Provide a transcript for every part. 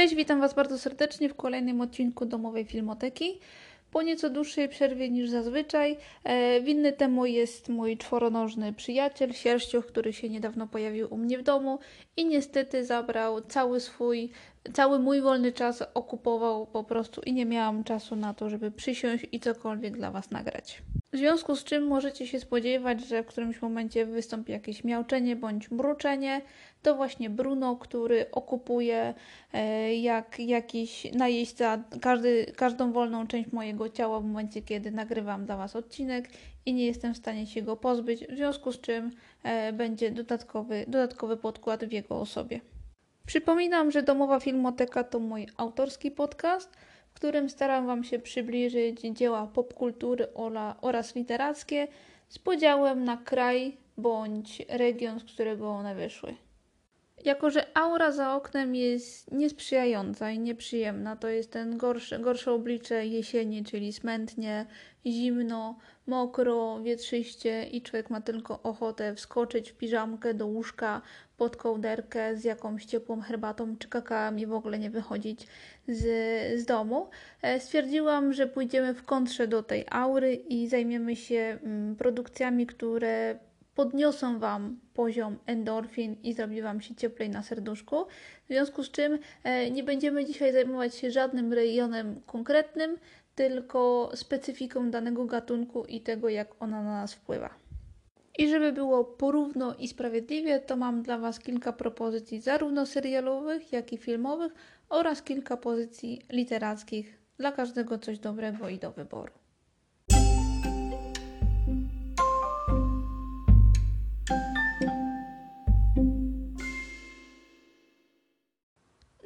Cześć, witam Was bardzo serdecznie w kolejnym odcinku Domowej Filmoteki. Po nieco dłuższej przerwie niż zazwyczaj. E, winny temu jest mój czworonożny przyjaciel, sierściuch, który się niedawno pojawił u mnie w domu i niestety zabrał cały swój, cały mój wolny czas okupował po prostu i nie miałam czasu na to, żeby przysiąść i cokolwiek dla Was nagrać. W związku z czym możecie się spodziewać, że w którymś momencie wystąpi jakieś miauczenie bądź mruczenie. To właśnie Bruno, który okupuje e, jak jakiś najeźdźca każdy, każdą wolną część mojego ciała w momencie, kiedy nagrywam dla Was odcinek i nie jestem w stanie się go pozbyć, w związku z czym e, będzie dodatkowy, dodatkowy podkład w jego osobie. Przypominam, że Domowa Filmoteka to mój autorski podcast, w którym staram Wam się przybliżyć dzieła popkultury oraz literackie z podziałem na kraj bądź region, z którego one wyszły. Jako, że aura za oknem jest niesprzyjająca i nieprzyjemna, to jest ten gorszy, gorsze oblicze jesieni, czyli smętnie, zimno, mokro, wietrzyście i człowiek ma tylko ochotę wskoczyć w piżamkę do łóżka pod kołderkę z jakąś ciepłą herbatą czy kakałem i w ogóle nie wychodzić z, z domu. E, stwierdziłam, że pójdziemy w kontrze do tej aury i zajmiemy się mm, produkcjami, które podniosą Wam poziom endorfin i zrobi Wam się cieplej na serduszku. W związku z czym e, nie będziemy dzisiaj zajmować się żadnym rejonem konkretnym, tylko specyfiką danego gatunku i tego, jak ona na nas wpływa. I żeby było porówno i sprawiedliwie, to mam dla Was kilka propozycji zarówno serialowych, jak i filmowych oraz kilka pozycji literackich. Dla każdego coś dobrego i do wyboru.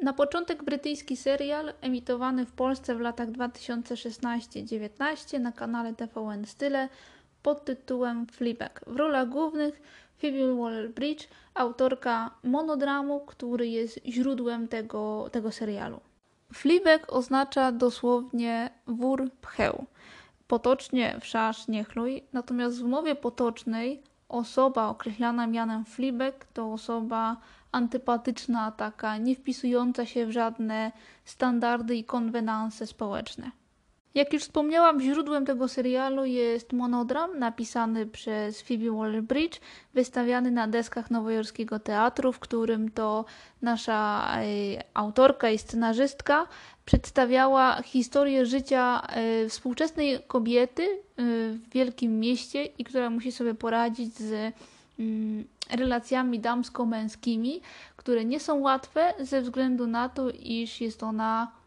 Na początek brytyjski serial emitowany w Polsce w latach 2016-19 na kanale TVN Style pod tytułem Fleabag. W rolach głównych Phoebe Waller-Bridge, autorka monodramu, który jest źródłem tego, tego serialu. Fleabag oznacza dosłownie wór pcheł. Potocznie wszasz nie chluj, natomiast w mowie potocznej osoba określana mianem Fleabag to osoba antypatyczna, taka nie wpisująca się w żadne standardy i konwenanse społeczne. Jak już wspomniałam, źródłem tego serialu jest monodram napisany przez Phoebe Waller-Bridge, wystawiany na deskach nowojorskiego teatru, w którym to nasza e, autorka i scenarzystka przedstawiała historię życia e, współczesnej kobiety e, w wielkim mieście i która musi sobie poradzić z mm, relacjami damsko-męskimi, które nie są łatwe ze względu na to, iż jest ona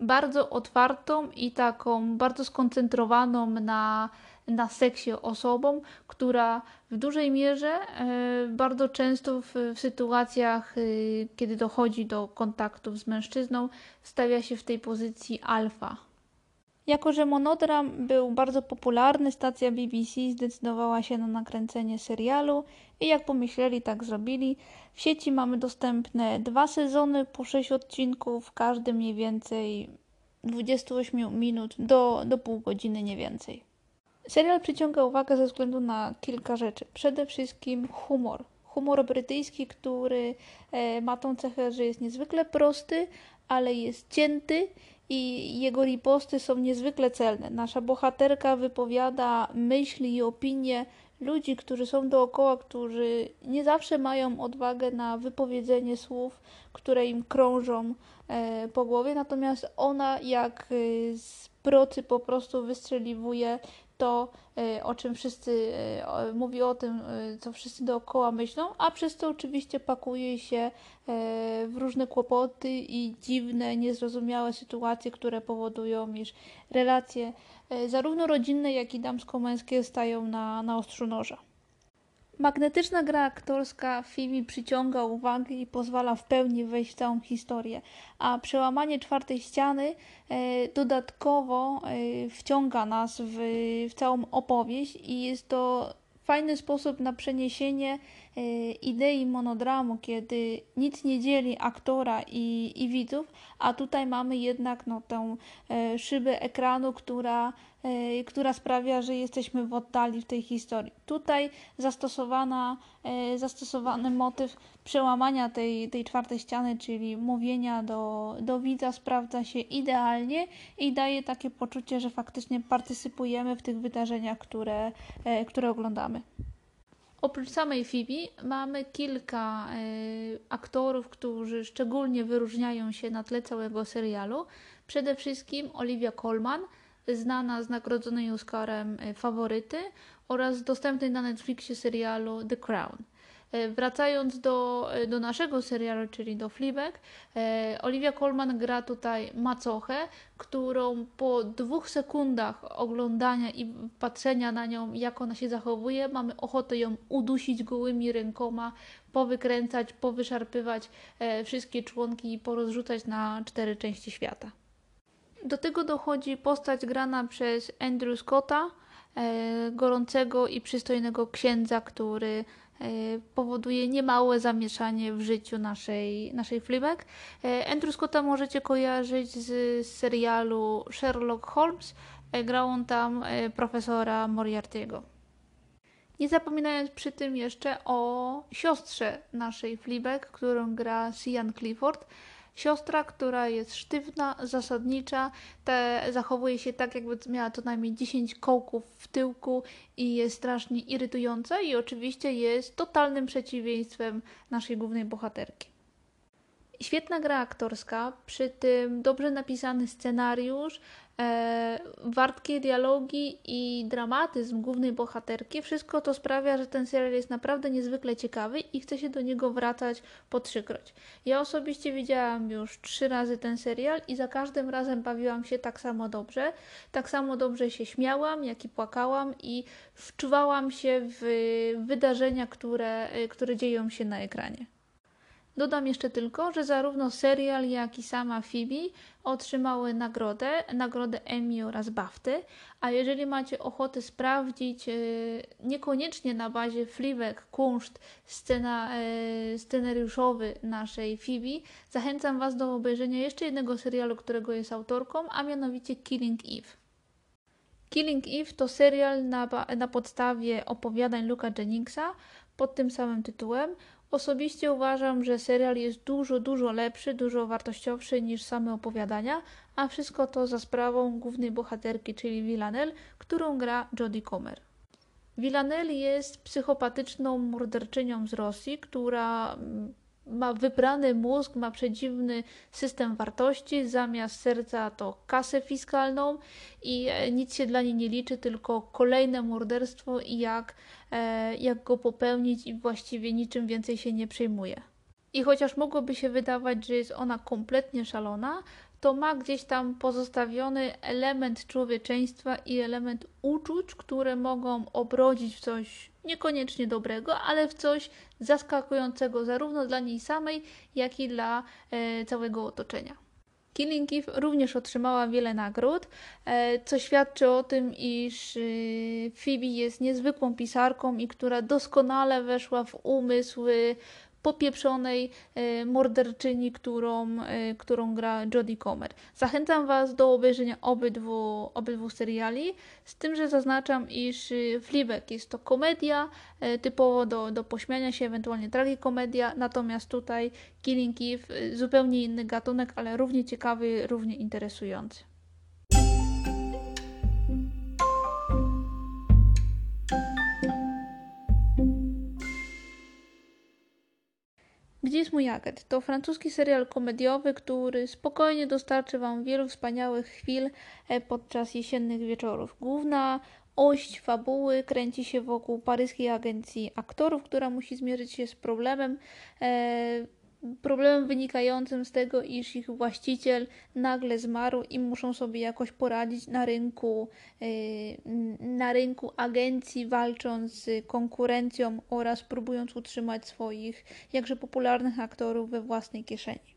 bardzo otwartą i taką bardzo skoncentrowaną na, na seksie osobą, która w dużej mierze e, bardzo często w, w sytuacjach, e, kiedy dochodzi do kontaktów z mężczyzną, stawia się w tej pozycji alfa. Jako, że monodram był bardzo popularny, stacja BBC zdecydowała się na nakręcenie serialu i jak pomyśleli, tak zrobili. W sieci mamy dostępne dwa sezony po 6 odcinków, każdy mniej więcej 28 minut do, do pół godziny, nie więcej. Serial przyciąga uwagę ze względu na kilka rzeczy. Przede wszystkim humor. Humor brytyjski, który e, ma tą cechę, że jest niezwykle prosty, ale jest cięty i jego riposty są niezwykle celne. Nasza bohaterka wypowiada myśli i opinie ludzi, którzy są dookoła, którzy nie zawsze mają odwagę na wypowiedzenie słów, które im krążą e, po głowie, natomiast ona jak e, z procy po prostu wystrzeliwuje to, e, o czym wszyscy, mówi o tym, co wszyscy dookoła myślą, a przez to oczywiście pakuje się w różne kłopoty i dziwne, niezrozumiałe sytuacje, które powodują, iż relacje zarówno rodzinne, jak i damsko-męskie stają na, na ostrzu noża. Magnetyczna gra aktorska Phoebe przyciąga uwagę i pozwala w pełni wejść w całą historię, a przełamanie czwartej ściany e, dodatkowo e, wciąga nas w, w całą opowieść i jest to fajny sposób na przeniesienie idei monodramu, kiedy nic nie dzieli aktora i, i widzów, a tutaj mamy jednak no, tę e, szybę ekranu, która e, która sprawia, że jesteśmy w oddali w tej historii. Tutaj zastosowana, e, zastosowany motyw przełamania tej, tej czwartej ściany, czyli mówienia do, do widza, sprawdza się idealnie i daje takie poczucie, że faktycznie partycypujemy w tych wydarzeniach, które, które oglądamy. Oprócz samej Phoebe mamy kilka y, aktorów, którzy szczególnie wyróżniają się na tle całego serialu. Przede wszystkim Olivia Colman, znana z nagrodzonej Oscarem y, Faworyty oraz dostępnej na Netflixie serialu The Crown. E, wracając do, e, do naszego serialu, czyli do e, Olivia Colman gra tutaj macochę, którą po dwóch sekundach oglądania i patrzenia na nią, jak ona się zachowuje, mamy ochotę ją udusić gołymi rękoma, powykręcać, powyszarpywać wszystkie członki i porozrzucać na cztery części świata. Do tego dochodzi postać grana przez Andrew Scotta, gorącego i przystojnego księdza, który E, powoduje niemałe zamieszanie w życiu naszej, naszej Fleabag. E, Andrew Scotta możecie kojarzyć z serialu Sherlock Holmes. E, grał on tam profesora Moriartyego. Nie zapominając przy tym jeszcze o siostrze naszej Fleabag, którą gra Sian Clifford. Siostra, która jest sztywna, zasadnicza, te, zachowuje się tak, jakby miała co najmniej 10 kołków w tyłku i jest strasznie irytująca i oczywiście jest totalnym przeciwieństwem naszej głównej bohaterki. Świetna gra aktorska, przy tym dobrze napisany scenariusz, wartkie dialogi i dramatyzm głównej bohaterki, wszystko to sprawia, że ten serial jest naprawdę niezwykle ciekawy i chce się do niego wracać po trzykroć. Ja osobiście widziałam już trzy razy ten serial i za każdym razem bawiłam się tak samo dobrze. Tak samo dobrze się śmiałam, jak i płakałam i wczuwałam się w wydarzenia, które, które dzieją się na ekranie. Dodam jeszcze tylko, że zarówno serial, jak i sama Phoebe otrzymały nagrodę, nagrodę Emmy oraz BAFTY, a jeżeli macie ochotę sprawdzić yy, niekoniecznie na bazie Fleabag kunszt scena, yy, scenariuszowy naszej Phoebe, zachęcam Was do obejrzenia jeszcze jednego serialu, którego jest autorką, a mianowicie Killing Eve. Killing Eve to serial na, na podstawie opowiadań Luka Jenningsa pod tym samym tytułem. Osobiście uważam, że serial jest dużo, dużo lepszy, dużo wartościowszy niż same opowiadania, a wszystko to za sprawą głównej bohaterki, czyli Villanelle, którą gra Jodie Comer. Villanelle jest psychopatyczną morderczynią z Rosji, która mm, ma wybrany mózg, ma przedziwny system wartości, zamiast serca to kasę fiskalną i e, nic się dla niej nie liczy, tylko kolejne morderstwo i jak, e, jak go popełnić i właściwie niczym więcej się nie przejmuje. I chociaż mogłoby się wydawać, że jest ona kompletnie szalona, to ma gdzieś tam pozostawiony element człowieczeństwa i element uczuć, które mogą obrodzić w coś niekoniecznie dobrego, ale w coś zaskakującego zarówno dla niej samej, jak i dla e, całego otoczenia. Killing Eve również otrzymała wiele nagród, e, co świadczy o tym, iż e, Phoebe jest niezwykłą pisarką i która doskonale weszła w umysł popieprzonej e, morderczyni, którą, e, którą gra Jodie Comer. Zachęcam Was do obejrzenia obydwu, obydwu seriali, z tym, że zaznaczam, iż e, Fleabag jest to komedia, typowo do, do pośmiania się, ewentualnie tragikomedia, natomiast tutaj Killing Eve zupełnie inny gatunek, ale równie ciekawy, równie interesujący. Gdzie jest mój agent? To francuski serial komediowy, który spokojnie dostarczy Wam wielu wspaniałych chwil e, podczas jesiennych wieczorów. Główna oś fabuły kręci się wokół paryskiej agencji aktorów, która musi zmierzyć się z problemem e, problemem wynikającym z tego, iż ich właściciel nagle zmarł i muszą sobie jakoś poradzić na rynku, y, na rynku agencji, walcząc z konkurencją oraz próbując utrzymać swoich jakże popularnych aktorów we własnej kieszeni.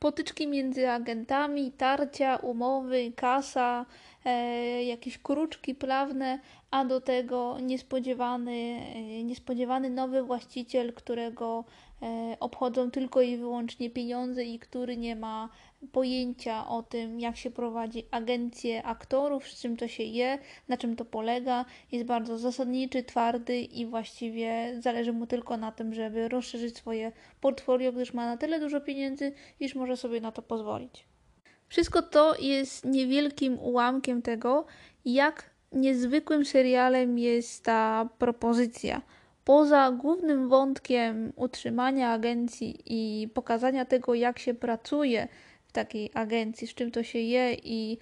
Potyczki między agentami, tarcia, umowy, kasa, e, jakieś kruczki prawne, a do tego niespodziewany, e, niespodziewany nowy właściciel, którego e, obchodzą tylko i wyłącznie pieniądze i który nie ma pojęcia o tym, jak się prowadzi agencję aktorów, z czym to się je, na czym to polega. Jest bardzo zasadniczy, twardy i właściwie zależy mu tylko na tym, żeby rozszerzyć swoje portfolio, gdyż ma na tyle dużo pieniędzy, iż może sobie na to pozwolić. Wszystko to jest niewielkim ułamkiem tego, jak niezwykłym serialem jest ta propozycja. Poza głównym wątkiem utrzymania agencji i pokazania tego, jak się pracuje takiej agencji, z czym to się je i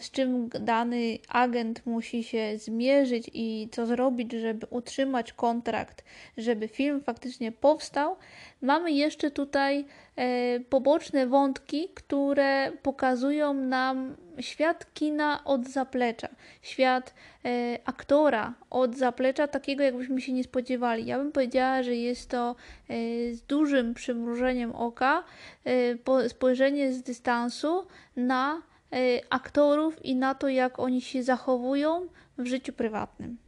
z czym dany agent musi się zmierzyć i co zrobić, żeby utrzymać kontrakt, żeby film faktycznie powstał, mamy jeszcze tutaj e, poboczne wątki, które pokazują nam świat kina od zaplecza, świat e, aktora od zaplecza, takiego jakbyśmy się nie spodziewali. Ja bym powiedziała, że jest to e, z dużym przymrużeniem oka e, spojrzenie z dystansu na e, aktorów i na to, jak oni się zachowują w życiu prywatnym.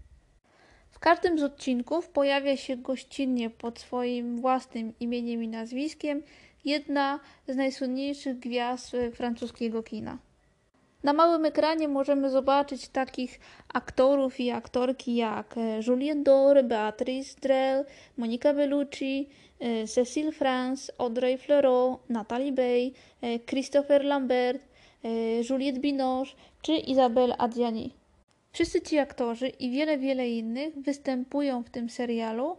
W każdym z odcinków pojawia się gościnnie pod swoim własnym imieniem i nazwiskiem jedna z najsłynniejszych gwiazd francuskiego kina. Na małym ekranie możemy zobaczyć takich aktorów i aktorki jak e, Julien Dore, Beatrice Drell, Monica Bellucci, e, Cécile France, Audrey Fleurot, Natalie Bay, e, Christopher Lambert, Juliette Binoche czy Isabelle Adjani. Wszyscy ci aktorzy i wiele, wiele innych występują w tym serialu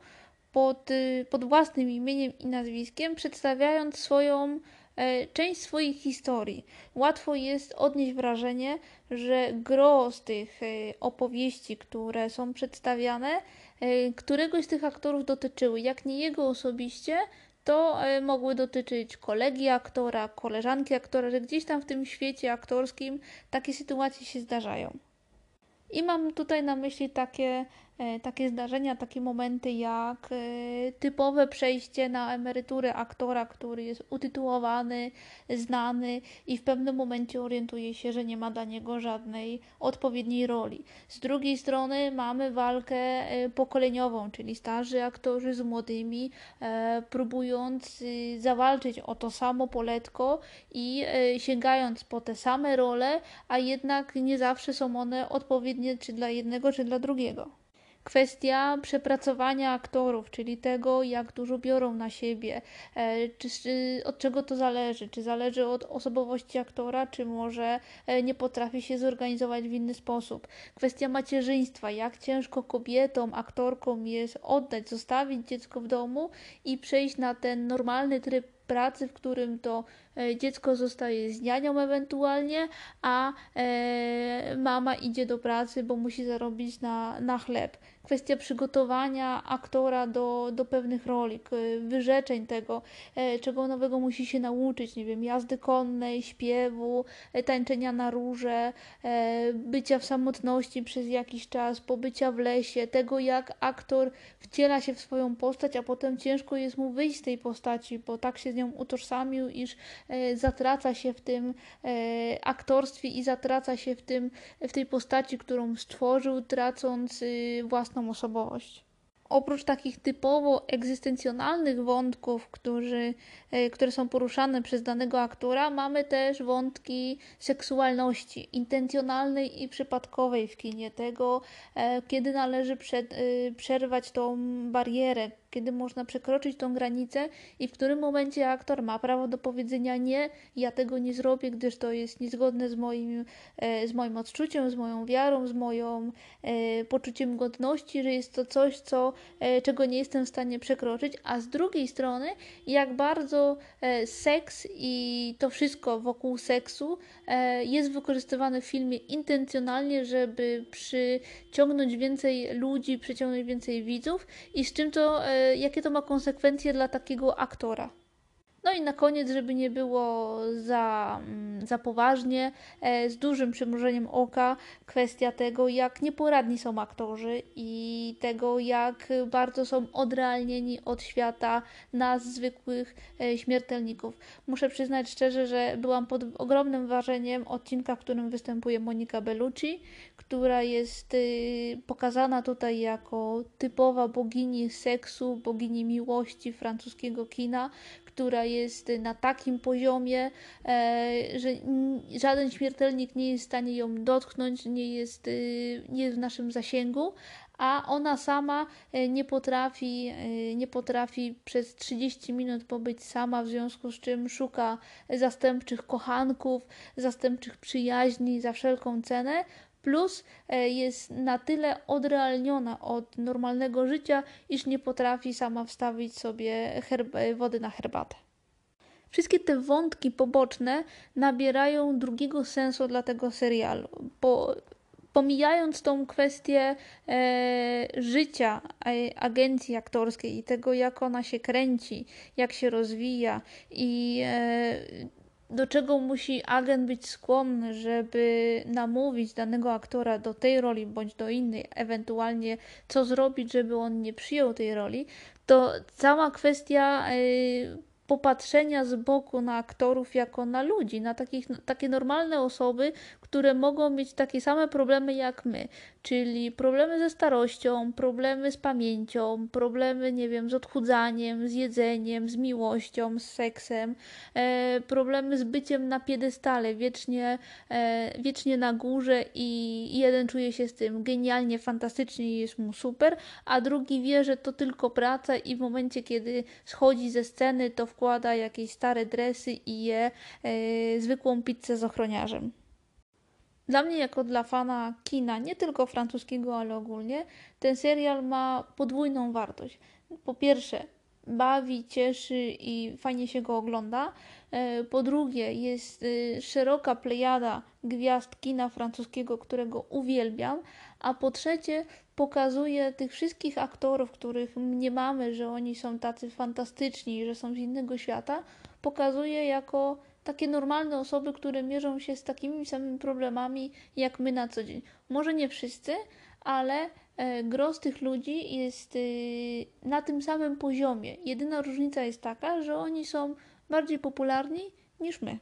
pod, pod własnym imieniem i nazwiskiem, przedstawiając swoją E, część swoich historii. Łatwo jest odnieść wrażenie, że gro z tych e, opowieści, które są przedstawiane, e, któregoś z tych aktorów dotyczyły. Jak nie jego osobiście, to mogły dotyczyć kolegi aktora, koleżanki aktora, że gdzieś tam w tym świecie aktorskim takie sytuacje się zdarzają. I mam tutaj na myśli takie E, takie zdarzenia, takie momenty jak e, typowe przejście na emeryturę aktora, który jest utytułowany, znany i w pewnym momencie orientuje się, że nie ma dla niego żadnej odpowiedniej roli. Z drugiej strony mamy walkę e, pokoleniową, czyli starzy aktorzy z młodymi, próbując y, zawalczyć o to samo poletko i sięgając po te same role, a jednak nie zawsze są one odpowiednie czy dla jednego, czy dla drugiego kwestia przepracowania aktorów, czyli tego, jak dużo biorą na siebie, e, czy, czy, od czego to zależy, czy zależy od osobowości aktora, czy może e, nie potrafi się zorganizować w inny sposób. Kwestia macierzyństwa, jak ciężko kobietom, aktorkom jest oddać, zostawić dziecko w domu i przejść na ten normalny tryb pracy, w którym to e, dziecko zostaje z nianią ewentualnie, a mama idzie do pracy, bo musi zarobić na, na chleb kwestia przygotowania aktora do, do pewnych roli, wyrzeczeń tego, e, czego nowego musi się nauczyć, nie wiem, jazdy konnej, śpiewu, e, tańczenia na róże, e, bycia w samotności przez jakiś czas, pobycia w lesie, tego jak aktor wciela się w swoją postać, a potem ciężko jest mu wyjść z tej postaci, bo tak się z nią utożsamił, iż zatraca się w tym aktorstwie i zatraca się w, tym, w tej postaci, którą stworzył, tracąc y, własną własną osobowość. Oprócz takich typowo egzystencjonalnych wątków, którzy, e, które są poruszane przez danego aktora, mamy też wątki seksualności intencjonalnej i przypadkowej w kinie, tego e, kiedy należy e, przerwać tą barierę, kiedy można przekroczyć tą granicę i w którym momencie aktor ma prawo do powiedzenia nie, ja tego nie zrobię, gdyż to jest niezgodne z moim, z moim odczuciem, z moją wiarą, z moją poczuciem godności, że jest to coś, co E, czego nie jestem w stanie przekroczyć, a z drugiej strony, jak bardzo e, seks i to wszystko wokół seksu e, jest wykorzystywane w filmie intencjonalnie, żeby przyciągnąć więcej ludzi, przyciągnąć więcej widzów. I z czym to, jakie to ma konsekwencje dla takiego aktora. No i na koniec, żeby nie było za, mm, za poważnie, e, z dużym przymrużeniem oka, kwestia tego, jak nieporadni są aktorzy i tego, jak bardzo są odrealnieni od świata nas, zwykłych e, śmiertelników. Muszę przyznać szczerze, że byłam pod ogromnym wrażeniem odcinka, w którym występuje Monika Bellucci, która jest y, pokazana tutaj jako typowa bogini seksu, bogini miłości francuskiego kina, która jest jest na takim poziomie, że żaden śmiertelnik nie jest w stanie ją dotknąć, nie jest, nie jest w naszym zasięgu, a ona sama e, nie potrafi, e, nie potrafi przez 30 minut pobyć sama, w związku z czym szuka zastępczych kochanków, zastępczych przyjaźni za wszelką cenę. Plus e, jest na tyle odrealniona od normalnego życia, iż nie potrafi sama wstawić sobie wody na herbatę. Wszystkie te wątki poboczne nabierają drugiego sensu dla tego serialu, bo pomijając tą kwestię e, życia agencji aktorskiej i tego, jak ona się kręci, jak się rozwija i e, do czego musi agent być skłonny, żeby namówić danego aktora do tej roli bądź do innej, ewentualnie co zrobić, żeby on nie przyjął tej roli, to cała kwestia e, popatrzenia z boku na aktorów jako na ludzi, na takich, takie normalne osoby, które mogą mieć takie same problemy jak my, czyli problemy ze starością, problemy z pamięcią, problemy, nie wiem, z odchudzaniem, z jedzeniem, z miłością, z seksem, e, problemy z byciem na piedestale, wiecznie, e, wiecznie na górze i jeden czuje się z tym genialnie, fantastycznie jest mu super, a drugi wie, że to tylko praca i w momencie, kiedy schodzi ze sceny, to wkłada jakieś stare dresy i je e, zwykłą pizzę z ochroniarzem. Dla mnie, jako dla fana kina, nie tylko francuskiego, ale ogólnie, ten serial ma podwójną wartość. Po pierwsze, bawi, cieszy i fajnie się go ogląda. E, po drugie, jest e, szeroka plejada gwiazd kina francuskiego, którego uwielbiam. A po trzecie, pokazuje tych wszystkich aktorów, których mniemamy, że oni są tacy fantastyczni, że są z innego świata, pokazuje jako takie normalne osoby, które mierzą się z takimi samymi problemami jak my na co dzień. Może nie wszyscy, ale e, gro z tych ludzi jest y, na tym samym poziomie. Jedyna różnica jest taka, że oni są bardziej popularni niż my.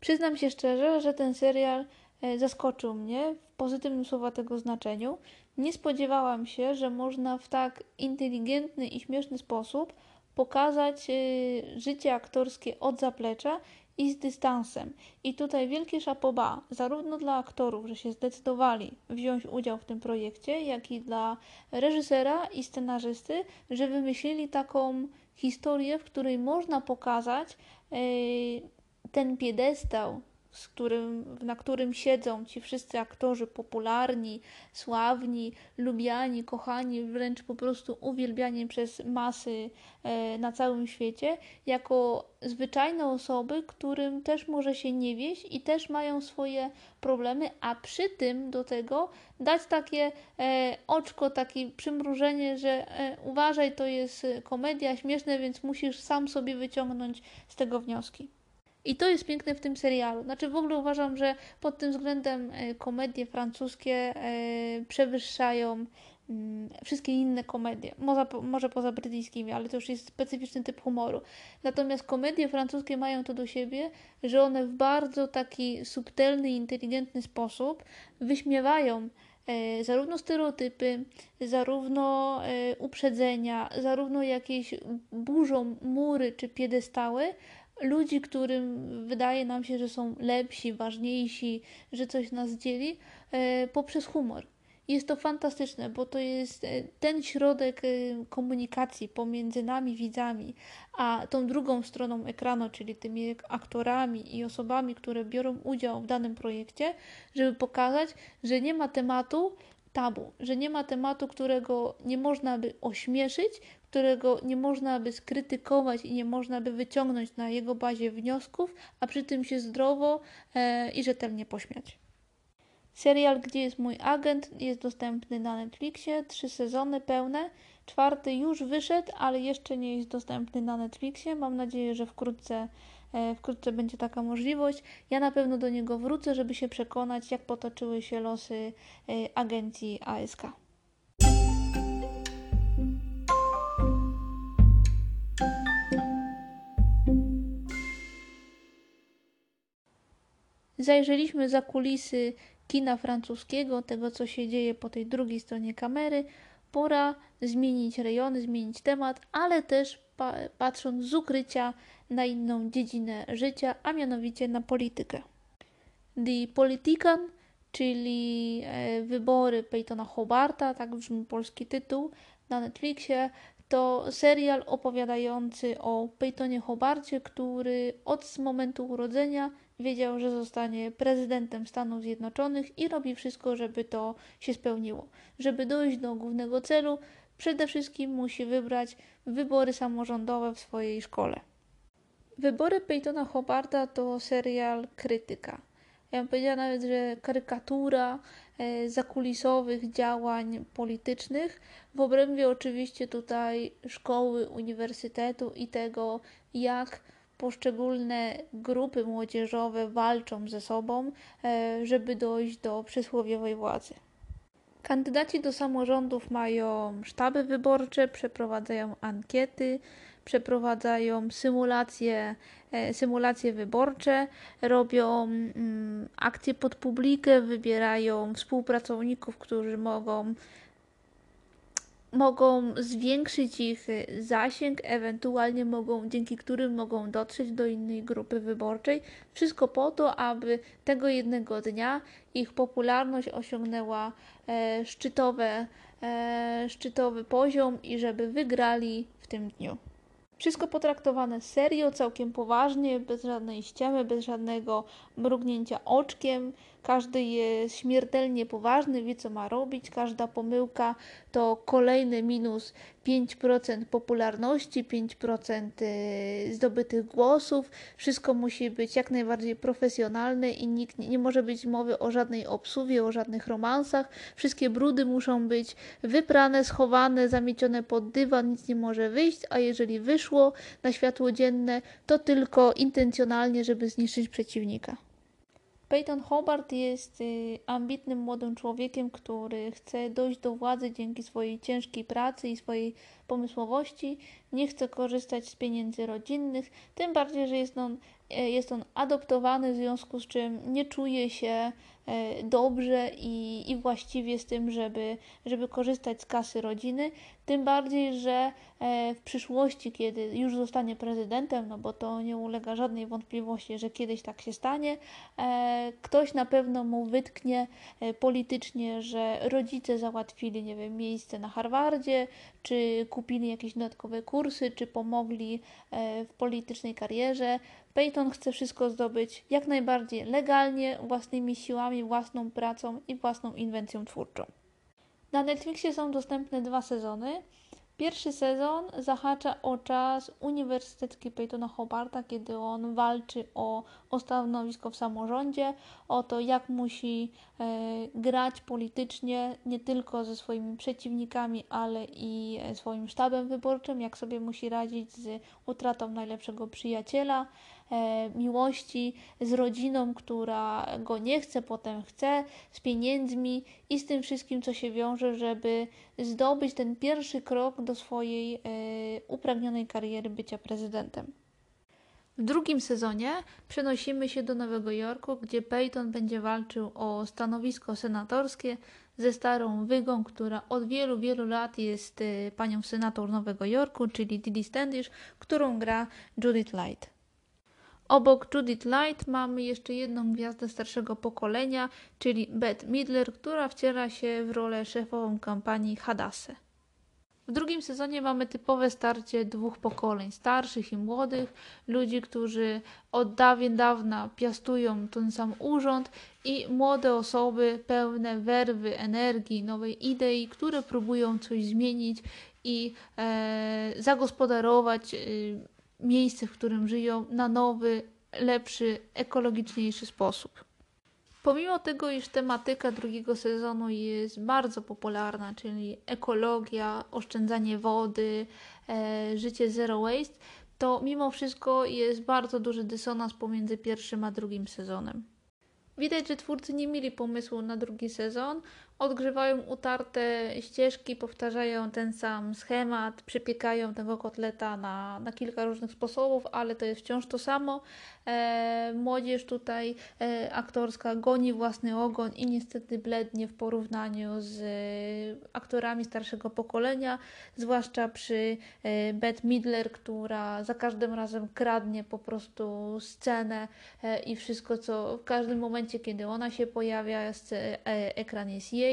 Przyznam się szczerze, że ten serial e, zaskoczył mnie pozytywnym słowa tego znaczeniu. Nie spodziewałam się, że można w tak inteligentny i śmieszny sposób pokazać y, życie aktorskie od zaplecza i z dystansem. I tutaj wielkie szapoba, zarówno dla aktorów, że się zdecydowali wziąć udział w tym projekcie, jak i dla reżysera i scenarzysty, że wymyślili taką historię, w której można pokazać y, ten piedestał z którym, na którym siedzą ci wszyscy aktorzy popularni, sławni, lubiani, kochani, wręcz po prostu uwielbiani przez masy e, na całym świecie, jako zwyczajne osoby, którym też może się nie wieść i też mają swoje problemy, a przy tym do tego dać takie e, oczko, takie przymrużenie, że e, uważaj, to jest komedia śmieszne, więc musisz sam sobie wyciągnąć z tego wnioski. I to jest piękne w tym serialu. Znaczy w ogóle uważam, że pod tym względem e, komedie francuskie e, przewyższają mm, wszystkie inne komedie, może, może poza brytyjskimi, ale to już jest specyficzny typ humoru. Natomiast komedie francuskie mają to do siebie, że one w bardzo taki subtelny, inteligentny sposób wyśmiewają e, zarówno stereotypy, zarówno uprzedzenia, zarówno jakieś burzą mury czy piedestały, ludzi, którym wydaje nam się, że są lepsi, ważniejsi, że coś nas dzieli, e, poprzez humor. Jest to fantastyczne, bo to jest e, ten środek e, komunikacji pomiędzy nami, widzami, a tą drugą stroną ekranu, czyli tymi aktorami i osobami, które biorą udział w danym projekcie, żeby pokazać, że nie ma tematu tabu, że nie ma tematu, którego nie można by ośmieszyć, którego nie można by skrytykować i nie można by wyciągnąć na jego bazie wniosków, a przy tym się zdrowo e, i rzetelnie pośmiać. Serial Gdzie jest mój agent jest dostępny na Netflixie, trzy sezony pełne. Czwarty już wyszedł, ale jeszcze nie jest dostępny na Netflixie. Mam nadzieję, że wkrótce, e, wkrótce będzie taka możliwość. Ja na pewno do niego wrócę, żeby się przekonać, jak potoczyły się losy e, agencji ASK. Zajrzeliśmy za kulisy kina francuskiego, tego co się dzieje po tej drugiej stronie kamery. Pora zmienić rejony, zmienić temat, ale też pa patrząc z ukrycia na inną dziedzinę życia, a mianowicie na politykę. The Politician, czyli e, wybory Peytona Hobarta, tak brzmi polski tytuł, na Netflixie, to serial opowiadający o Peytonie Hobarcie, który od momentu urodzenia wiedział, że zostanie prezydentem Stanów Zjednoczonych i robi wszystko, żeby to się spełniło. Żeby dojść do głównego celu, przede wszystkim musi wybrać wybory samorządowe w swojej szkole. Wybory Peytona Hobarta to serial krytyka. Ja bym powiedziała nawet, że karykatura e, zakulisowych działań politycznych w obrębie oczywiście tutaj szkoły, uniwersytetu i tego, jak poszczególne grupy młodzieżowe walczą ze sobą, e, żeby dojść do przysłowiowej władzy. Kandydaci do samorządów mają sztaby wyborcze, przeprowadzają ankiety, przeprowadzają symulacje, e, symulacje wyborcze, robią mm, akcje pod publikę, wybierają współpracowników, którzy mogą mogą zwiększyć ich zasięg, ewentualnie mogą, dzięki którym mogą dotrzeć do innej grupy wyborczej. Wszystko po to, aby tego jednego dnia ich popularność osiągnęła e, szczytowe, e, szczytowy poziom i żeby wygrali w tym dniu. Wszystko potraktowane serio, całkiem poważnie, bez żadnej ściemy, bez żadnego mrugnięcia oczkiem. Każdy jest śmiertelnie poważny, wie co ma robić. Każda pomyłka to kolejny minus 5% popularności, 5% y, zdobytych głosów. Wszystko musi być jak najbardziej profesjonalne i nikt nie, nie może być mowy o żadnej obsuwie, o żadnych romansach. Wszystkie brudy muszą być wyprane, schowane, zamiecione pod dywan, nic nie może wyjść, a jeżeli wyszło na światło dzienne, to tylko intencjonalnie, żeby zniszczyć przeciwnika. Peyton Hobart jest y, ambitnym młodym człowiekiem, który chce dojść do władzy dzięki swojej ciężkiej pracy i swojej pomysłowości. Nie chce korzystać z pieniędzy rodzinnych, tym bardziej, że jest on, e, jest on adoptowany, w związku z czym nie czuje się e, dobrze i, i właściwie z tym, żeby, żeby korzystać z kasy rodziny. Tym bardziej, że e, w przyszłości, kiedy już zostanie prezydentem, no bo to nie ulega żadnej wątpliwości, że kiedyś tak się stanie, ktoś na pewno mu wytknie politycznie, że rodzice załatwili, nie wiem, miejsce na Harvardzie, czy kupili jakieś dodatkowe kursy, czy pomogli e, w politycznej karierze. Peyton chce wszystko zdobyć jak najbardziej legalnie, własnymi siłami, własną pracą i własną inwencją twórczą. Na Netflixie są dostępne dwa sezony. Pierwszy sezon zahacza o czas uniwersytecki Peytona Hobarta, kiedy on walczy o, o stanowisko w samorządzie, o to, jak musi e, grać politycznie, nie tylko ze swoimi przeciwnikami, ale i e, swoim sztabem wyborczym, jak sobie musi radzić z utratą najlepszego przyjaciela, miłości, z rodziną, która go nie chce, potem chce, z pieniędzmi i z tym wszystkim, co się wiąże, żeby zdobyć ten pierwszy krok do swojej e, upragnionej kariery bycia prezydentem. W drugim sezonie przenosimy się do Nowego Jorku, gdzie Peyton będzie walczył o stanowisko senatorskie ze starą Wygą, która od wielu, wielu lat jest e, panią senator Nowego Jorku, czyli Didi Standish, którą gra Judith Light. Obok Judith Light mamy jeszcze jedną gwiazdę starszego pokolenia, czyli Beth Midler, która wciela się w rolę szefową kampanii Hadassah. W drugim sezonie mamy typowe starcie dwóch pokoleń, starszych i młodych, ludzi, którzy od dawien dawna piastują ten sam urząd i młode osoby pełne werwy, energii, nowej idei, które próbują coś zmienić i e, zagospodarować e, miejsce, w którym żyją na nowy, lepszy, ekologiczniejszy sposób. Pomimo tego, iż tematyka drugiego sezonu jest bardzo popularna, czyli ekologia, oszczędzanie wody, e, życie zero waste, to mimo wszystko jest bardzo duży dysonans pomiędzy pierwszym a drugim sezonem. Widać, że twórcy nie mieli pomysłu na drugi sezon, odgrzewają utarte ścieżki, powtarzają ten sam schemat, przypiekają tego kotleta na, na kilka różnych sposobów, ale to jest wciąż to samo. E, młodzież tutaj e, aktorska goni własny ogon i niestety blednie w porównaniu z e, aktorami starszego pokolenia, zwłaszcza przy e, Beth Midler, która za każdym razem kradnie po prostu scenę e, i wszystko, co w każdym momencie, kiedy ona się pojawia, e, ekran jest jej,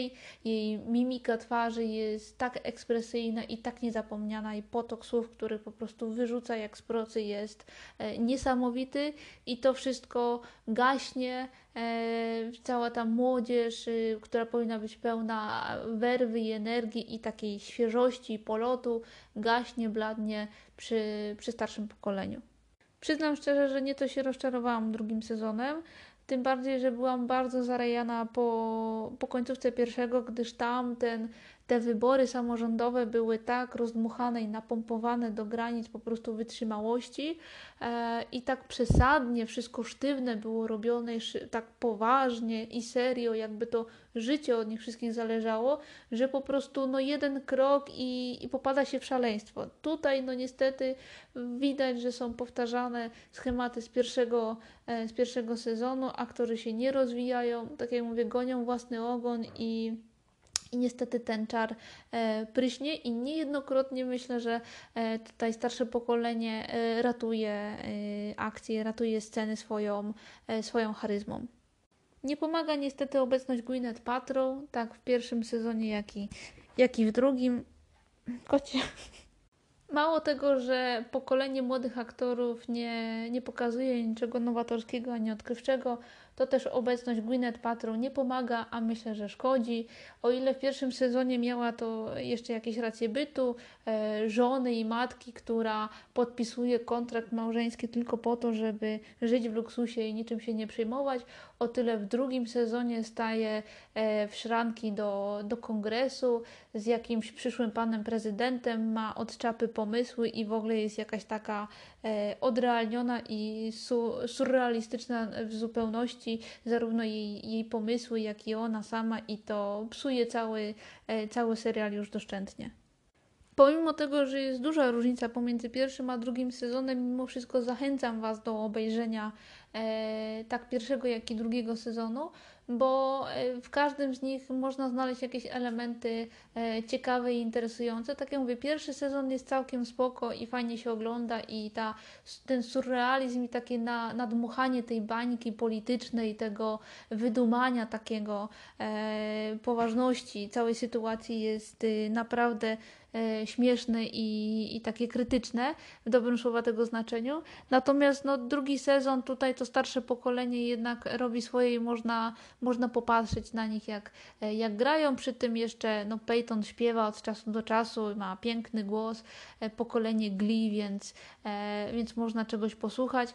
jej mimika twarzy jest tak ekspresyjna i tak niezapomniana i potok słów, który po prostu wyrzuca jak z procy jest niesamowity i to wszystko gaśnie. E, cała ta młodzież, y, która powinna być pełna werwy i energii i takiej świeżości i polotu, gaśnie, bladnie przy, przy starszym pokoleniu. Przyznam szczerze, że nie to się rozczarowałam drugim sezonem. Tym bardziej, że byłam bardzo zarejana po, po końcówce pierwszego, gdyż tam ten te wybory samorządowe były tak rozdmuchane i napompowane do granic po prostu wytrzymałości e, i tak przesadnie, wszystko sztywne było robione tak poważnie i serio, jakby to życie od nich wszystkich zależało, że po prostu no jeden krok i, i popada się w szaleństwo. Tutaj no niestety widać, że są powtarzane schematy z pierwszego, e, z pierwszego sezonu, aktorzy się nie rozwijają, tak jak mówię, gonią własny ogon i i niestety ten czar e, pryśnie i niejednokrotnie myślę, że e, tutaj starsze pokolenie e, ratuje akcje, ratuje sceny swoją, swoją charyzmą. Nie pomaga niestety obecność Gwyneth Paltrow, tak w pierwszym sezonie, jak i, jak i w drugim. Kocie. Mało tego, że pokolenie młodych aktorów nie, nie pokazuje niczego nowatorskiego ani odkrywczego, to też obecność Gwyneth Paltrow nie pomaga, a myślę, że szkodzi. O ile w pierwszym sezonie miała to jeszcze jakieś racje bytu, e, żony i matki, która podpisuje kontrakt małżeński tylko po to, żeby żyć w luksusie i niczym się nie przejmować, o tyle w drugim sezonie staje e, w szranki do, do kongresu z jakimś przyszłym panem prezydentem, ma od czapy pomysły i w ogóle jest jakaś taka e, odrealniona i su, surrealistyczna w zupełności, zarówno jej, jej pomysły, jak i ona sama i to psuje cały, e, cały serial już doszczętnie. Pomimo tego, że jest duża różnica pomiędzy pierwszym a drugim sezonem, mimo wszystko zachęcam Was do obejrzenia e, tak pierwszego, jak i drugiego sezonu, bo e, w każdym z nich można znaleźć jakieś elementy e, ciekawe i interesujące. Tak jak mówię, pierwszy sezon jest całkiem spoko i fajnie się ogląda i ta, ten surrealizm i takie na, nadmuchanie tej bańki politycznej, tego wydumania takiego e, poważności całej sytuacji jest y, naprawdę śmieszne i, i takie krytyczne w dobrym słowa tego znaczeniu. Natomiast no, drugi sezon tutaj to starsze pokolenie jednak robi swoje i można można popatrzeć na nich, jak, e, jak grają. Przy tym jeszcze no, Peyton śpiewa od czasu do czasu, ma piękny głos, e, pokolenie Glee, więc, e, więc można czegoś posłuchać.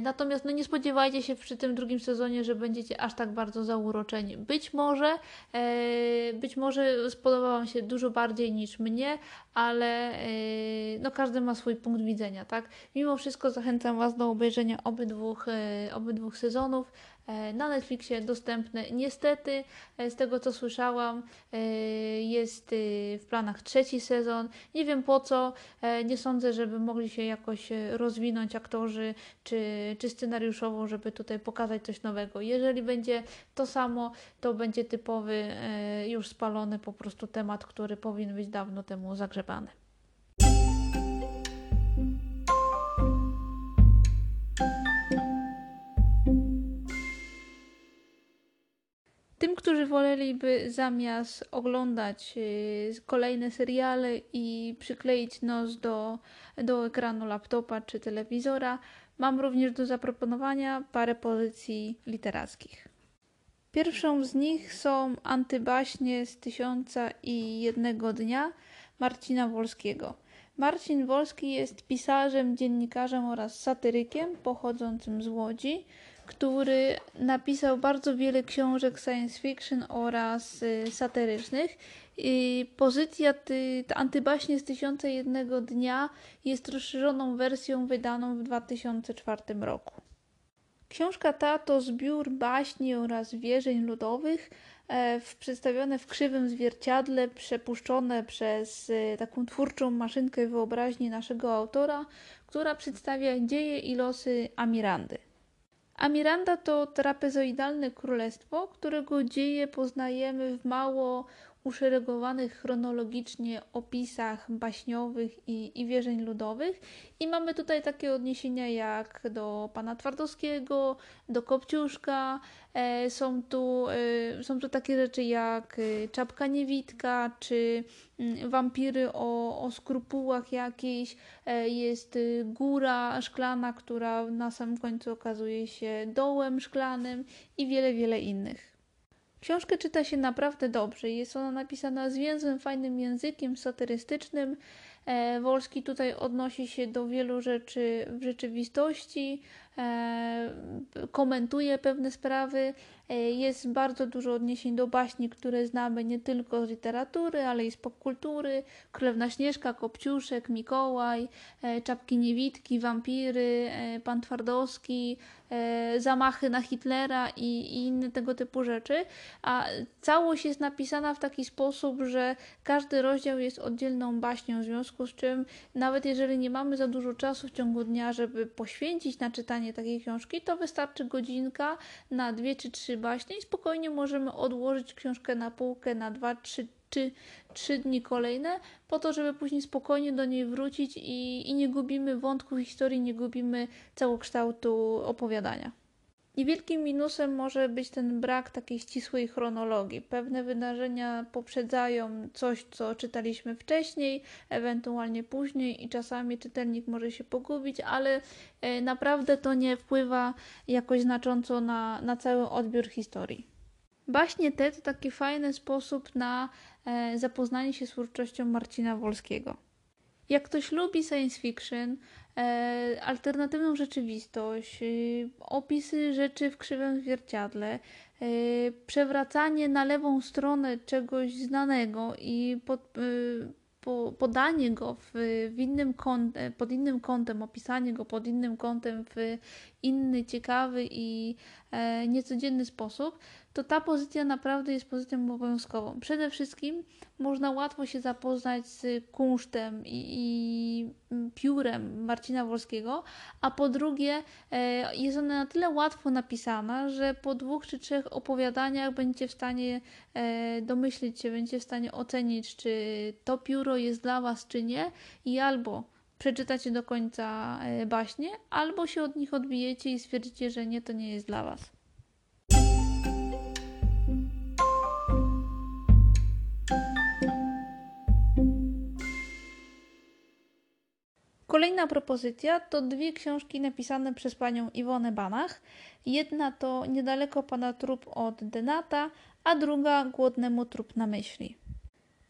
Natomiast no, nie spodziewajcie się przy tym drugim sezonie, że będziecie aż tak bardzo zauroczeni. Być może, być może spodoba Wam się dużo bardziej niż mnie, ale no, każdy ma swój punkt widzenia, tak? Mimo wszystko zachęcam Was do obejrzenia obydwóch, obydwóch sezonów. E, na Netflixie dostępne. Niestety, e, z tego co słyszałam, e, jest w planach trzeci sezon. Nie wiem po co. Nie sądzę, żeby mogli się jakoś rozwinąć aktorzy czy, czy scenariuszowo, żeby tutaj pokazać coś nowego. Jeżeli będzie to samo, to będzie typowy, już spalony po prostu temat, który powinien być dawno temu zagrzebany. Tym, którzy woleliby zamiast oglądać y, kolejne seriale i przykleić nos do, do ekranu laptopa czy telewizora, mam również do zaproponowania parę pozycji literackich. Pierwszą z nich są antybaśnie z Tysiąca i Jednego Dnia Marcina Wolskiego. Marcin Wolski jest pisarzem, dziennikarzem oraz satyrykiem pochodzącym z Łodzi który napisał bardzo wiele książek science fiction oraz y, satyrycznych. I pozycja ty, antybaśnie z Tysiąca Jednego Dnia jest rozszerzoną wersją wydaną w 2004 roku. Książka ta to zbiór baśni oraz wierzeń ludowych w, przedstawione w krzywym zwierciadle, przepuszczone przez e, taką twórczą maszynkę wyobraźni naszego autora, która przedstawia dzieje i losy Amirandy. Amiranda to trapezoidalne królestwo, którego dzieje poznajemy w mało uszeregowanych chronologicznie opisach baśniowych i, i wierzeń ludowych. I mamy tutaj takie odniesienia jak do pana Twardowskiego, do Kopciuszka. E, są, tu, e, są tu takie rzeczy jak e, czapka niewitka, czy mm, wampiry o, o skrupułach jakiejś. E, jest y, góra szklana, która na samym końcu okazuje się dołem szklanym i wiele, wiele innych. Książkę czyta się naprawdę dobrze. Jest ona napisana zwięzłym, fajnym językiem satyrystycznym. E, Wolski tutaj odnosi się do wielu rzeczy w rzeczywistości, komentuje pewne sprawy. E, jest bardzo dużo odniesień do baśni, które znamy nie tylko z literatury, ale i z popkultury. Królewna Śnieżka, Kopciuszek, Mikołaj, e, Czapki Niewitki, Wampiry, e, Pan Twardowski, e, zamachy na Hitlera i, i inne tego typu rzeczy. A całość jest napisana w taki sposób, że każdy rozdział jest oddzielną baśnią, w związku z czym nawet jeżeli nie mamy za dużo czasu w ciągu dnia, żeby poświęcić na czytanie takiej książki, to wystarczy godzinka na dwie czy trzy baśnie i spokojnie możemy odłożyć książkę na półkę na dwa, trzy czy trzy dni kolejne, po to, żeby później spokojnie do niej wrócić i, i nie gubimy wątku historii, nie gubimy całokształtu opowiadania. Niewielkim minusem może być ten brak takiej ścisłej chronologii. Pewne wydarzenia poprzedzają coś, co czytaliśmy wcześniej, ewentualnie później, i czasami czytelnik może się pogubić, ale e, naprawdę to nie wpływa jakoś znacząco na, na cały odbiór historii. Baśnie te to taki fajny sposób na e, zapoznanie się z twórczością Marcina Wolskiego. Jak ktoś lubi science fiction, e, alternatywną rzeczywistość, e, opisy rzeczy w krzywym zwierciadle, e, przewracanie na lewą stronę czegoś znanego i pod, po, podanie go w, w innym kątem, pod innym kątem, opisanie go pod innym kątem w inny, ciekawy i niecodzienny sposób, to ta pozycja naprawdę jest pozycją obowiązkową. Przede wszystkim można łatwo się zapoznać z kunsztem i, i piórem Marcina Wolskiego, a po drugie e, jest ona na tyle łatwo napisana, że po dwóch czy trzech opowiadaniach będziecie w stanie e, domyślić się, będziecie w stanie ocenić, czy to pióro jest dla Was, czy nie i albo przeczytacie do końca e, baśnie, albo się od nich odbijecie i stwierdzicie, że nie, to nie jest dla Was. Kolejna propozycja to dwie książki napisane przez panią Iwonę Banach. Jedna to Niedaleko pada trup od Denata, a druga Głodnemu trup na myśli.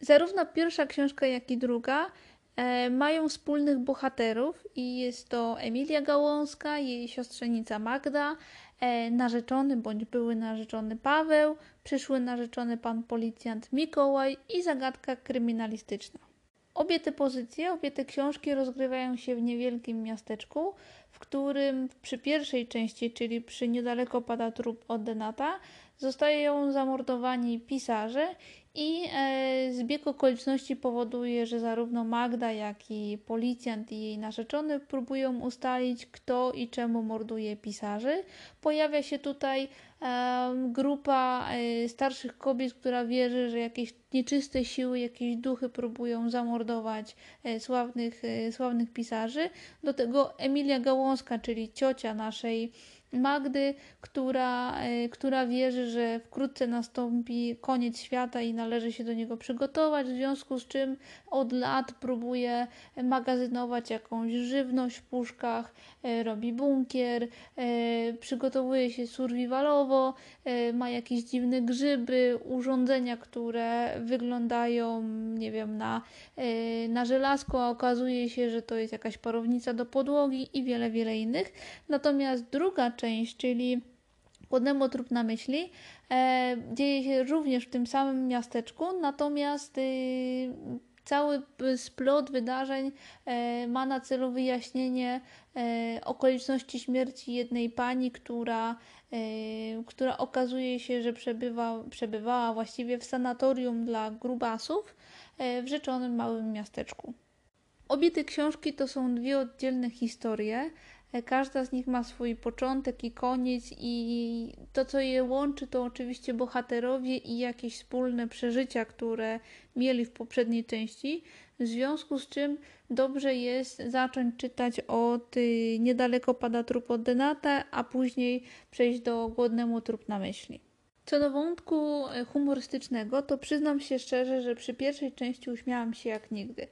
Zarówno pierwsza książka, jak i druga e, mają wspólnych bohaterów i jest to Emilia Gałązka, jej siostrzenica Magda, e, narzeczony bądź były narzeczony Paweł, przyszły narzeczony pan policjant Mikołaj i zagadka kryminalistyczna. Obie te pozycje, obie te książki rozgrywają się w niewielkim miasteczku, w którym przy pierwszej części, czyli przy niedaleko pada trup od Denata, zostają zamordowani pisarze i e, zbieg okoliczności powoduje, że zarówno Magda, jak i policjant i jej narzeczony próbują ustalić, kto i czemu morduje pisarzy. Pojawia się tutaj e, grupa e, starszych kobiet, która wierzy, że jakieś nieczyste siły, jakieś duchy próbują zamordować e, sławnych, e, sławnych pisarzy. Do tego Emilia Gałązka, czyli ciocia naszej Magdy, która, e, która wierzy, że wkrótce nastąpi koniec świata i należy się do niego przygotować, w związku z czym od lat próbuje magazynować jakąś żywność w puszkach, e, robi bunkier, e, przygotowuje się survivalowo, ma jakieś dziwne grzyby, urządzenia, które wyglądają, nie wiem, na, na żelazko, a okazuje się, że to jest jakaś parownica do podłogi i wiele, wiele innych. Natomiast druga część, czyli Głodnemu trup na myśli, e, dzieje się również w tym samym miasteczku, natomiast y, Cały splot wydarzeń e, ma na celu wyjaśnienie e, okoliczności śmierci jednej pani, która, e, która okazuje się, że przebywa, przebywała właściwie w sanatorium dla grubasów w rzeczonym małym miasteczku. Obie te książki to są dwie oddzielne historie. Każda z nich ma swój początek i koniec, i to, co je łączy, to oczywiście bohaterowie i jakieś wspólne przeżycia, które mieli w poprzedniej części. W związku z czym dobrze jest zacząć czytać od y, Niedaleko pada trup od Denata, a później przejść do Głodnemu trup na myśli. Co do wątku y, humorystycznego, to przyznam się szczerze, że przy pierwszej części uśmiałam się jak nigdy.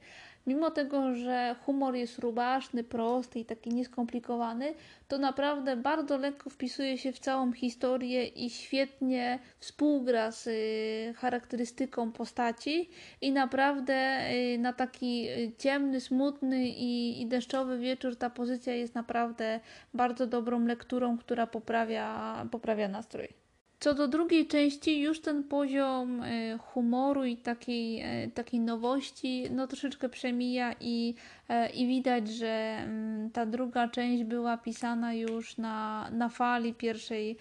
Mimo tego, że humor jest rubaszny, prosty i taki nieskomplikowany, to naprawdę bardzo lekko wpisuje się w całą historię i świetnie współgra z y, charakterystyką postaci i naprawdę y, na taki y, ciemny, smutny i, i deszczowy wieczór ta pozycja jest naprawdę bardzo dobrą lekturą, która poprawia, poprawia nastrój. Co do drugiej części, już ten poziom e, humoru i takiej, e, takiej nowości no troszeczkę przemija i, e, i widać, że mm, ta druga część była pisana już na, na fali pierwszej,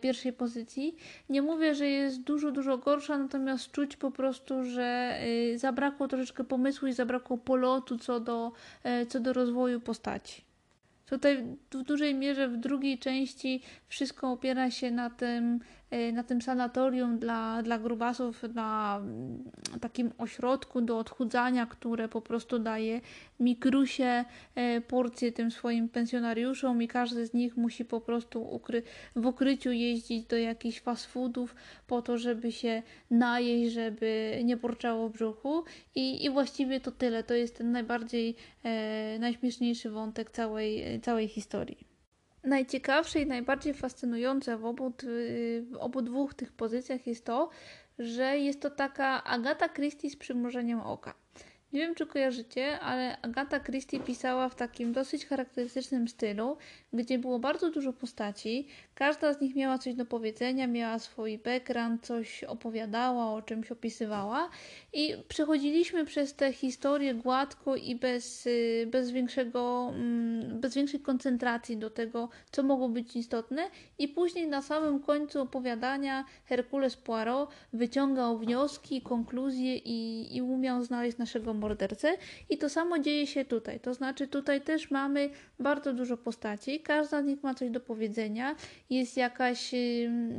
pierwszej pozycji. Nie mówię, że jest dużo, dużo gorsza, natomiast czuć po prostu, że zabrakło troszeczkę pomysłu i zabrakło polotu co do, co do rozwoju postaci. Tutaj w dużej mierze w drugiej części wszystko opiera się na tym, na tym sanatorium dla, dla grubasów, na mm, takim ośrodku do odchudzania, które po prostu daje mikrusie e, porcje tym swoim pensjonariuszom i każdy z nich musi po prostu ukry w ukryciu jeździć do jakichś fast foodów po to, żeby się najeść, żeby nie porczało w brzuchu i, i właściwie to tyle. To jest ten najbardziej, e, najśmieszniejszy wątek całej, całej historii. Najciekawsze i najbardziej fascynujące w obu, w obu dwóch tych pozycjach jest to, że jest to taka Agata Christie z przymrużeniem oka. Nie wiem, czy kojarzycie, ale Agata Christie pisała w takim dosyć charakterystycznym stylu, gdzie było bardzo dużo postaci. Każda z nich miała coś do powiedzenia, miała swój background, coś opowiadała, o czymś opisywała. I przechodziliśmy przez te historie gładko i bez, y, bez, większego, mm, bez większej koncentracji do tego, co mogło być istotne. I później na samym końcu opowiadania Herkules Poirot wyciągał wnioski, konkluzje i, i umiał znaleźć naszego mordercę. I to samo dzieje się tutaj. To znaczy, tutaj też mamy bardzo dużo postaci, każda z nich ma coś do powiedzenia, jest jakaś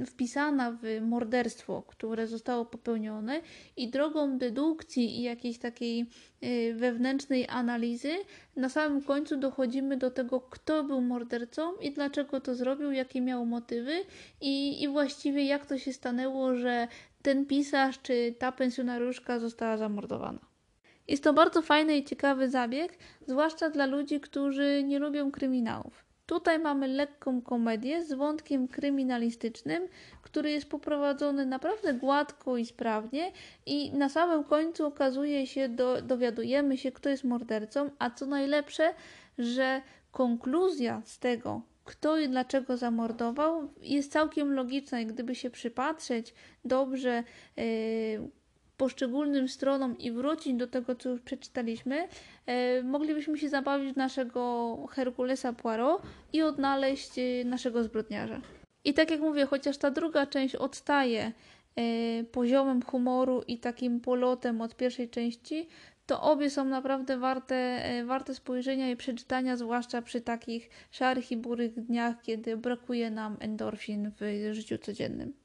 wpisana w morderstwo, które zostało popełnione, i drogą dedukcji i jakiejś takiej y, wewnętrznej analizy, na samym końcu dochodzimy do tego, kto był mordercą i dlaczego to zrobił, jakie miał motywy, i, i właściwie jak to się stanęło, że ten pisarz czy ta pensjonariuszka została zamordowana. Jest to bardzo fajny i ciekawy zabieg, zwłaszcza dla ludzi, którzy nie lubią kryminałów. Tutaj mamy lekką komedię z wątkiem kryminalistycznym, który jest poprowadzony naprawdę gładko i sprawnie i na samym końcu okazuje się, do, dowiadujemy się, kto jest mordercą, a co najlepsze, że konkluzja z tego, kto i dlaczego zamordował, jest całkiem logiczna i gdyby się przypatrzeć dobrze, yy, poszczególnym stronom i wrócić do tego, co już przeczytaliśmy, e, moglibyśmy się zabawić w naszego Herkulesa Poirot i odnaleźć e, naszego zbrodniarza. I tak jak mówię, chociaż ta druga część odstaje e, poziomem humoru i takim polotem od pierwszej części, to obie są naprawdę warte, warte spojrzenia i przeczytania, zwłaszcza przy takich szarych i burych dniach, kiedy brakuje nam endorfin w życiu codziennym.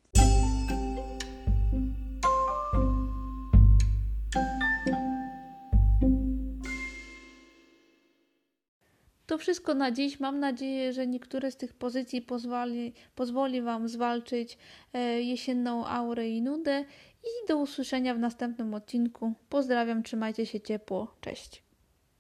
To wszystko na dziś. Mam nadzieję, że niektóre z tych pozycji pozwoli, pozwoli Wam zwalczyć e, jesienną aurę i nudę. I do usłyszenia w następnym odcinku. Pozdrawiam, trzymajcie się ciepło. Cześć.